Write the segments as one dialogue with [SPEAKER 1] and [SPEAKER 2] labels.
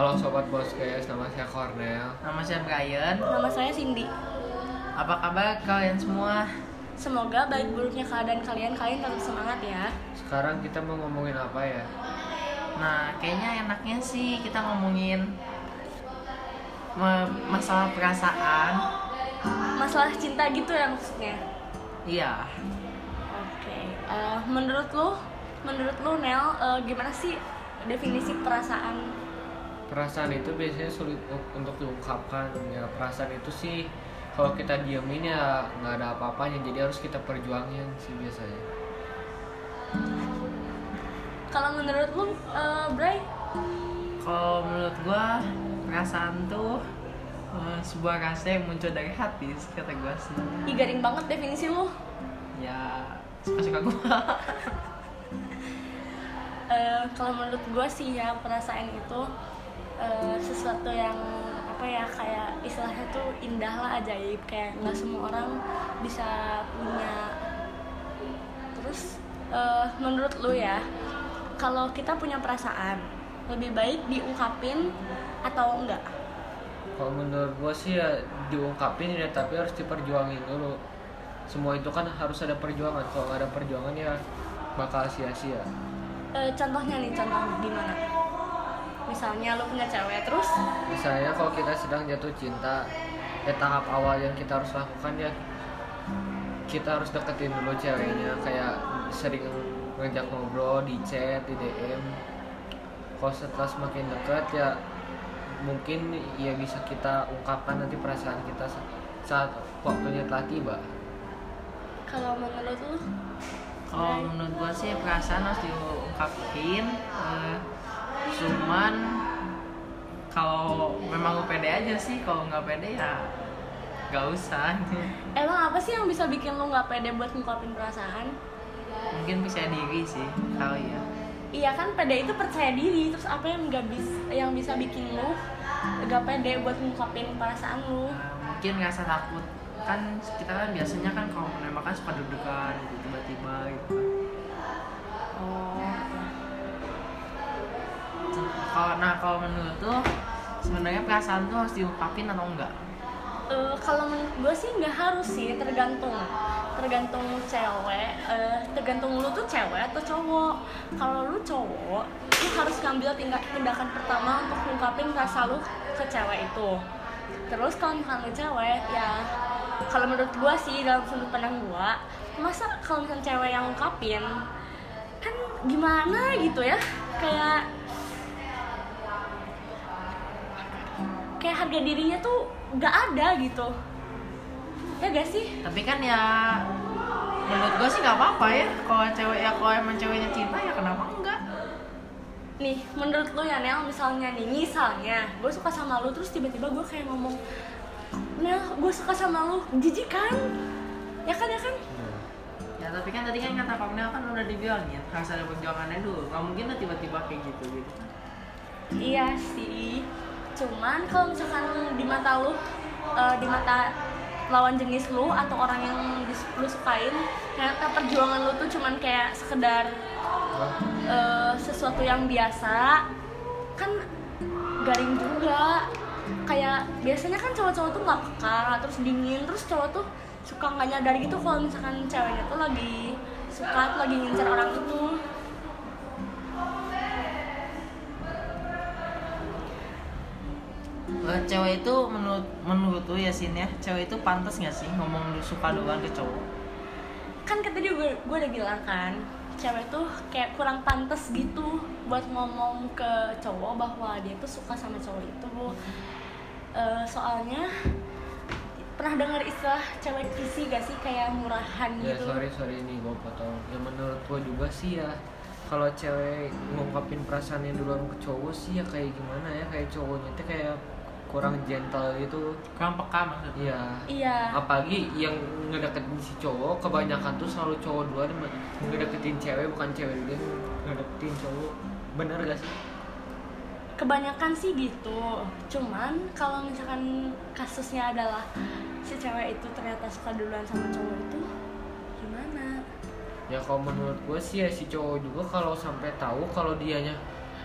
[SPEAKER 1] Halo sobat Boskes, nama saya Cornel.
[SPEAKER 2] Nama saya Brian.
[SPEAKER 3] Nama saya Cindy.
[SPEAKER 2] Apa kabar kalian semua?
[SPEAKER 3] Semoga baik buruknya keadaan kalian, kalian tetap semangat ya.
[SPEAKER 1] Sekarang kita mau ngomongin apa ya?
[SPEAKER 2] Nah, kayaknya enaknya sih kita ngomongin ma- masalah perasaan.
[SPEAKER 3] Masalah cinta gitu ya maksudnya.
[SPEAKER 2] Iya.
[SPEAKER 3] Oke. eh, menurut lu, menurut lu Nel, eh, gimana sih definisi perasaan?
[SPEAKER 1] Perasaan itu biasanya sulit untuk diungkapkan. Ya perasaan itu sih kalau kita diemin ya nggak ada apa-apanya. Jadi harus kita perjuangin sih biasanya.
[SPEAKER 3] Kalau menurut lu, eh, Bray,
[SPEAKER 2] Kalau menurut gua perasaan tuh eh, sebuah rasa yang muncul dari hati kata gua sih.
[SPEAKER 3] ih garing banget definisi lu.
[SPEAKER 2] Ya suka-suka gua.
[SPEAKER 3] Eh, kalau menurut gue sih ya perasaan itu eh, sesuatu yang apa ya kayak istilahnya tuh indah lah ajaib kayak nggak semua orang bisa punya terus eh, menurut lu ya kalau kita punya perasaan lebih baik diungkapin atau enggak
[SPEAKER 1] Kalau menurut gua sih ya diungkapin ya tapi harus diperjuangin dulu. Semua itu kan harus ada perjuangan. Kalau nggak ada perjuangan ya bakal sia-sia.
[SPEAKER 3] Eh, contohnya nih contoh gimana misalnya lu punya cewek terus
[SPEAKER 1] Misalnya kalau kita sedang jatuh cinta, ya tahap awal yang kita harus lakukan ya kita harus deketin dulu ceweknya kayak sering ngajak ngobrol di chat, di DM. Kalau setelah semakin dekat ya mungkin ya bisa kita ungkapkan nanti perasaan kita sa- saat waktunya telah tiba.
[SPEAKER 3] kalau menurut lu
[SPEAKER 2] Kalau menurut gua sih perasaan harus diungkapin. eh, cuman kalau memang lu pede aja sih, kalau nggak pede ya nggak usah.
[SPEAKER 3] Emang apa sih yang bisa bikin lu nggak pede buat ngungkapin perasaan?
[SPEAKER 2] Mungkin bisa diri sih kali ya.
[SPEAKER 3] Iya kan pede itu percaya diri, terus apa yang nggak bisa yang bisa bikin lu nggak pede buat ngungkapin perasaan lu?
[SPEAKER 2] Nah, mungkin rasa takut kan kita kan biasanya kan kalau menembak kan suka deg-degan gitu, tiba-tiba gitu.
[SPEAKER 3] Oh.
[SPEAKER 2] Kalau nah kalau menurut tuh sebenarnya perasaan tuh harus diungkapin atau enggak?
[SPEAKER 3] Eh, kalau menurut gue sih nggak harus sih, tergantung tergantung cewek, eh, tergantung lu tuh cewek atau cowok. Kalau lu cowok, lu harus ngambil tindak tindakan pertama untuk ngungkapin rasa lu ke cewek itu. Terus kalau misalnya cewek, ya kalau menurut gua sih dalam sudut pandang gua, masa kalau misalnya cewek yang ngungkapin kan gimana gitu ya kayak kayak harga dirinya tuh nggak ada gitu. Ya gak sih?
[SPEAKER 2] Tapi kan ya menurut gua sih nggak apa-apa ya. Kalau cewek ya kalau emang ceweknya cinta ya kenapa enggak?
[SPEAKER 3] nih menurut lu ya Nel misalnya nih misalnya gue suka sama lu terus tiba-tiba gue kayak ngomong Nel gue suka sama lu jijik kan? Ya kan ya kan?
[SPEAKER 2] Ya tapi kan tadi kan kata Komnel kan udah dibilangin harus ada perjuangannya dulu. Nggak mungkin lah tiba-tiba kayak gitu gitu.
[SPEAKER 3] iya sih cuman kalau misalkan di mata lu eh, di mata lawan jenis lu atau orang yang lu sukain ternyata perjuangan lu tuh cuman kayak sekedar eh, sesuatu yang biasa kan garing juga. Kayak biasanya kan cowok-cowok tuh nggak peka terus dingin terus cowok tuh suka nggak nyadar gitu kalau misalkan ceweknya tuh lagi suka tuh lagi ngincer orang itu
[SPEAKER 2] Eh, cewek itu menurut menurut lu ya Sin ya, cewek itu pantas nggak sih ngomong lu suka duluan ke cowok?
[SPEAKER 3] kan tadi gue gue udah bilang kan cewek tuh kayak kurang pantas gitu buat ngomong ke cowok bahwa dia tuh suka sama cowok itu Eh, soalnya pernah dengar istilah cewek kisi gak sih? Kayak murahan
[SPEAKER 1] Ya
[SPEAKER 3] gitu.
[SPEAKER 1] sorry sorry ini gue potong. Ya menurut gue juga sih ya kalau cewek ngungkapin perasaannya duluan ke cowok sih ya kayak gimana ya? Kayak cowoknya tuh kayak kurang gentle gitu.
[SPEAKER 2] Kurang peka maksudnya.
[SPEAKER 1] Iya.
[SPEAKER 3] iya
[SPEAKER 1] Apalagi yang ngedeketin si cowok kebanyakan tuh selalu cowok duluan ngedeketin cewek bukan cewek dulu yang ngedeketin cowok. Bener gak sih?
[SPEAKER 3] kebanyakan sih gitu cuman kalau misalkan kasusnya adalah si cewek itu ternyata suka duluan sama cowok itu gimana
[SPEAKER 1] ya kalau menurut gue sih ya si cowok juga kalau sampai tahu kalau dianya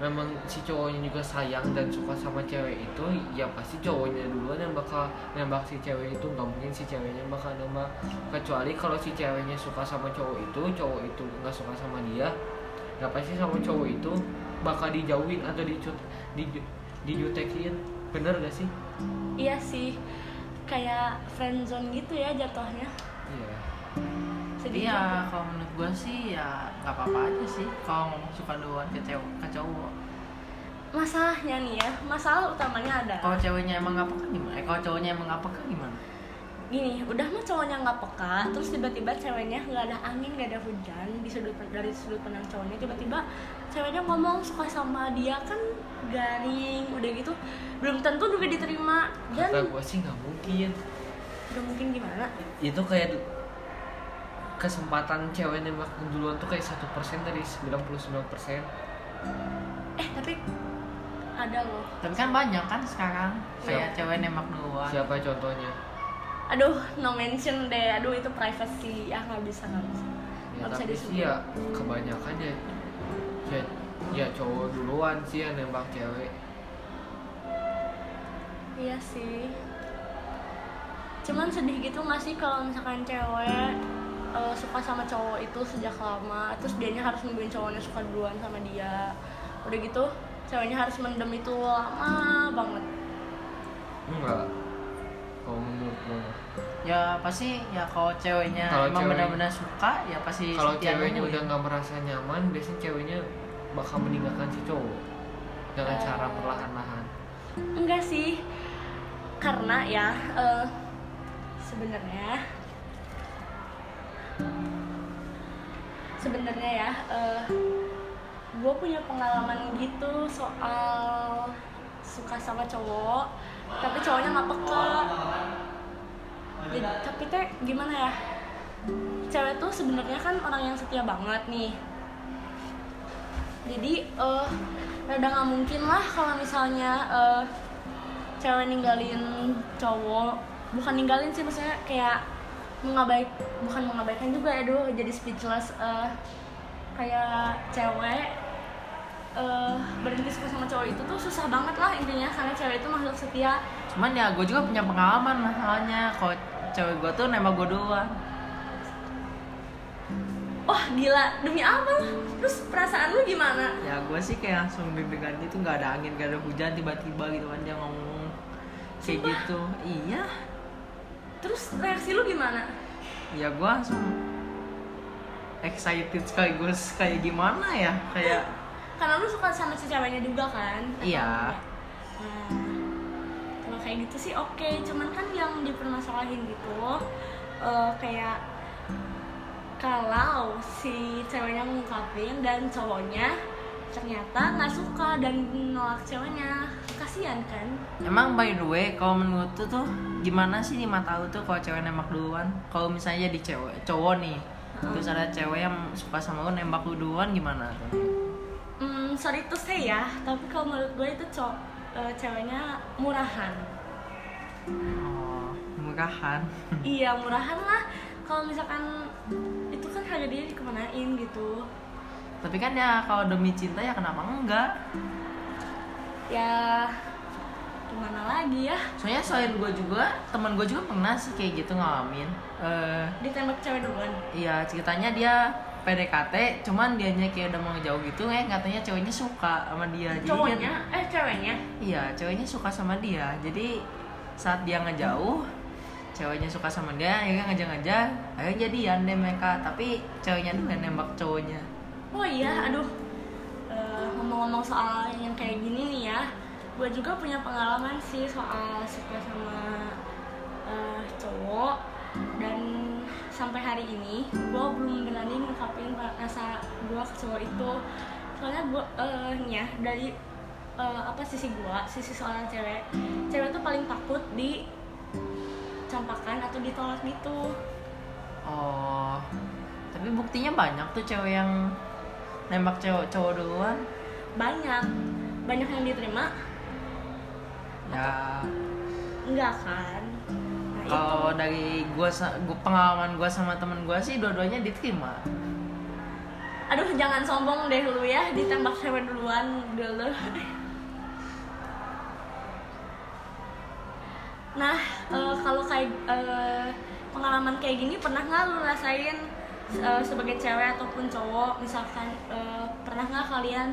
[SPEAKER 1] memang si cowoknya juga sayang dan suka sama cewek itu ya pasti cowoknya duluan yang bakal nembak si cewek itu. Nggak mungkin si ceweknya bakal nembak. Kecuali kalau si ceweknya suka sama cowok itu cowok itu nggak suka sama dia ya pasti sama cowok itu bakal dijauhin atau dicut di dijutekin. Bener gak sih?
[SPEAKER 3] Iya sih. Kayak friendzone gitu ya jatuhnya.
[SPEAKER 1] Iya
[SPEAKER 3] sedih
[SPEAKER 2] Iya,
[SPEAKER 3] juga.
[SPEAKER 2] kalau menurut gue sih ya nggak apa-apa aja sih kalau ngomong suka duluan ke cewek ke cowok.
[SPEAKER 3] masalahnya nih ya masalah utamanya ada
[SPEAKER 2] Kalau ceweknya emang nggak peka gimana? Eh, kalau cowoknya emang nggak peka gimana?
[SPEAKER 3] gini udah mah cowoknya nggak peka terus tiba-tiba ceweknya nggak ada angin nggak ada hujan di sudut dari sudut pandang cowoknya tiba-tiba ceweknya ngomong suka sama dia kan garing udah gitu belum tentu juga diterima dan
[SPEAKER 1] kata gue sih nggak mungkin
[SPEAKER 3] udah mungkin gimana
[SPEAKER 1] itu kayak kesempatan cewek nembak duluan tuh kayak satu persen dari 99 persen.
[SPEAKER 3] Eh tapi ada loh.
[SPEAKER 2] Tapi kan banyak kan sekarang kayak cewek nembak duluan.
[SPEAKER 1] siapa contohnya?
[SPEAKER 3] Aduh no mention deh. Aduh itu privacy. Ya nggak bisa nggak bisa.
[SPEAKER 1] Ya,
[SPEAKER 3] Nggak bisa disebut.
[SPEAKER 1] sih ya kebanyakan ya ya, ya cowok duluan sih yang nembak cewek.
[SPEAKER 3] Iya sih. Cuman sedih gitu nggak sih kalau misalkan cewek eh, suka sama cowok itu sejak lama. Terus dianya harus nungguin cowoknya suka duluan sama dia. Udah gitu ceweknya harus mendem itu lama banget.
[SPEAKER 1] Enggak. Kalau menurut gue
[SPEAKER 2] Ya pasti ya kalau ceweknya
[SPEAKER 1] Kalau
[SPEAKER 2] emang
[SPEAKER 1] cewek-
[SPEAKER 2] benar-benar suka ya pasti
[SPEAKER 1] kalau ceweknya udah nggak merasa nyaman biasanya ceweknya bakal meninggalkan si cowok dengan
[SPEAKER 3] Eh.
[SPEAKER 1] cara perlahan-lahan.
[SPEAKER 3] Enggak sih. Karena ya eh, sebenarnya sebenarnya ya gue punya pengalaman gitu soal suka sama cowok tapi cowoknya nggak peka. Jadi tapi teh gimana ya? Cewek tuh sebenarnya kan orang yang setia banget nih. Jadi eh rada nggak mungkin lah kalau misalnya eh, cewek ninggalin cowok bukan ninggalin sih maksudnya kayak mengabaik bukan mengabaikan juga ya dulu jadi speechless eh, kayak cewek eh, berhenti suka sama cowok itu tuh susah banget lah intinya karena cewek itu makhluk setia
[SPEAKER 2] Cuman ya gue juga punya pengalaman masalahnya kalau cewek gue tuh nembak gue duluan.
[SPEAKER 3] wah gila demi apa terus perasaan lu gimana
[SPEAKER 2] Ya gue sih kayak langsung deg-degan gitu nggak ada angin nggak ada hujan tiba-tiba gitu kan dia ngomong kayak
[SPEAKER 3] Sumpah?
[SPEAKER 2] gitu. Iya.
[SPEAKER 3] Terus reaksi lu gimana?
[SPEAKER 2] Ya gue langsung excited sekaligus kayak gimana ya? Kayak
[SPEAKER 3] karena lu suka sama si ceweknya juga kan?
[SPEAKER 2] Iya.
[SPEAKER 3] Nah, kalau kayak gitu sih oke. Cuman kan yang dipermasalahin gitu eh, kayak kalau si ceweknya ngungkapin dan cowoknya ternyata nggak suka dan nolak ceweknya kasihan kan
[SPEAKER 2] Emang by the way, kalau menurut tuh tuh gimana sih di mata lu tuh kalau cewek nembak duluan? Kalau misalnya di cewek cowok nih, terus ada cewek yang suka sama lu nembak lu duluan gimana? tuh?
[SPEAKER 3] hmm, sorry to say ya tapi kalau menurut gue itu cow eh, ceweknya murahan
[SPEAKER 2] Oh, murahan.
[SPEAKER 3] iya murahan lah kalau misalkan itu kan harga dia dikemanain gitu
[SPEAKER 2] Tapi kan ya kalau demi cinta ya kenapa enggak?
[SPEAKER 3] Ya gimana lagi ya
[SPEAKER 2] Soalnya selain gue juga, teman gue juga pernah sih kayak gitu ngalamin. Eh,
[SPEAKER 3] ditembak cewek duluan
[SPEAKER 2] iya ceritanya dia PDKT, cuman dianya kayak udah mau ngejauh gitu, eh katanya ceweknya suka sama dia. Jadi dia-
[SPEAKER 3] cowoknya eh ceweknya
[SPEAKER 2] Iya, ceweknya suka sama dia. Jadi saat dia ngejauh, ceweknya suka sama dia, ya kan ngajak-ngajak, ayo jadian deh mereka. Tapi ceweknya dulu yang nembak cowoknya.
[SPEAKER 3] oh iya aduh Eh, ngomong-ngomong soal yang kayak gini nih ya gue juga punya pengalaman sih soal suka sama eh, cowok. Dan sampai hari ini gue belum berani ngungkapin rasa gue ke cowok itu. Soalnya gue nih ya dari eh, apa sisi gue sisi soal cewek cewek tuh paling takut dicampakan atau ditolak gitu.
[SPEAKER 2] Oh, tapi buktinya banyak tuh cewek yang nembak cowok cowok duluan.
[SPEAKER 3] Banyak. Banyak yang diterima.
[SPEAKER 2] Ya,
[SPEAKER 3] enggak kan? Nah,
[SPEAKER 2] kalau dari gua, pengalaman gua sama temen gua sih dua-duanya diterima.
[SPEAKER 3] aduh jangan sombong deh lu ya ditembak cewek duluan dulu nah eh, kalau kayak eh, pengalaman kayak gini pernah nggak lu rasain eh, sebagai cewek ataupun cowok? Misalkan pernah nggak kalian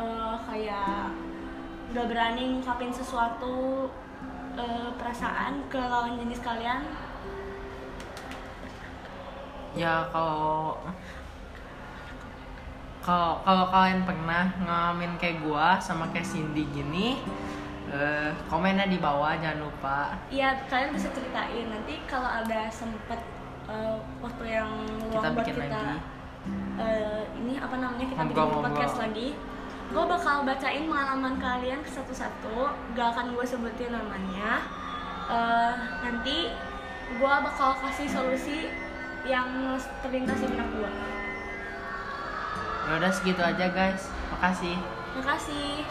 [SPEAKER 3] eh, kayak gak berani ngungkapin sesuatu eh, perasaan ke lawan jenis kalian
[SPEAKER 2] ya kalau kalau kalau kalian pernah ngalamin kayak gua sama kayak Cindy gini eh, komennya di bawah jangan lupa
[SPEAKER 3] Iya, kalian bisa ceritain nanti kalau ada sempet eh, waktu yang luang
[SPEAKER 2] Kita
[SPEAKER 3] buat
[SPEAKER 2] bikin
[SPEAKER 3] kita
[SPEAKER 2] lagi.
[SPEAKER 3] eh, ini apa namanya kita bikin
[SPEAKER 2] Ngobrol-ngobrol.
[SPEAKER 3] podcast lagi. Gue bakal bacain pengalaman kalian satu-satu, gak akan gue sebutin namanya. Eh, nanti gue bakal kasih solusi yang terlintas di benak gue.
[SPEAKER 2] ya udah segitu aja guys makasih
[SPEAKER 3] Makasih.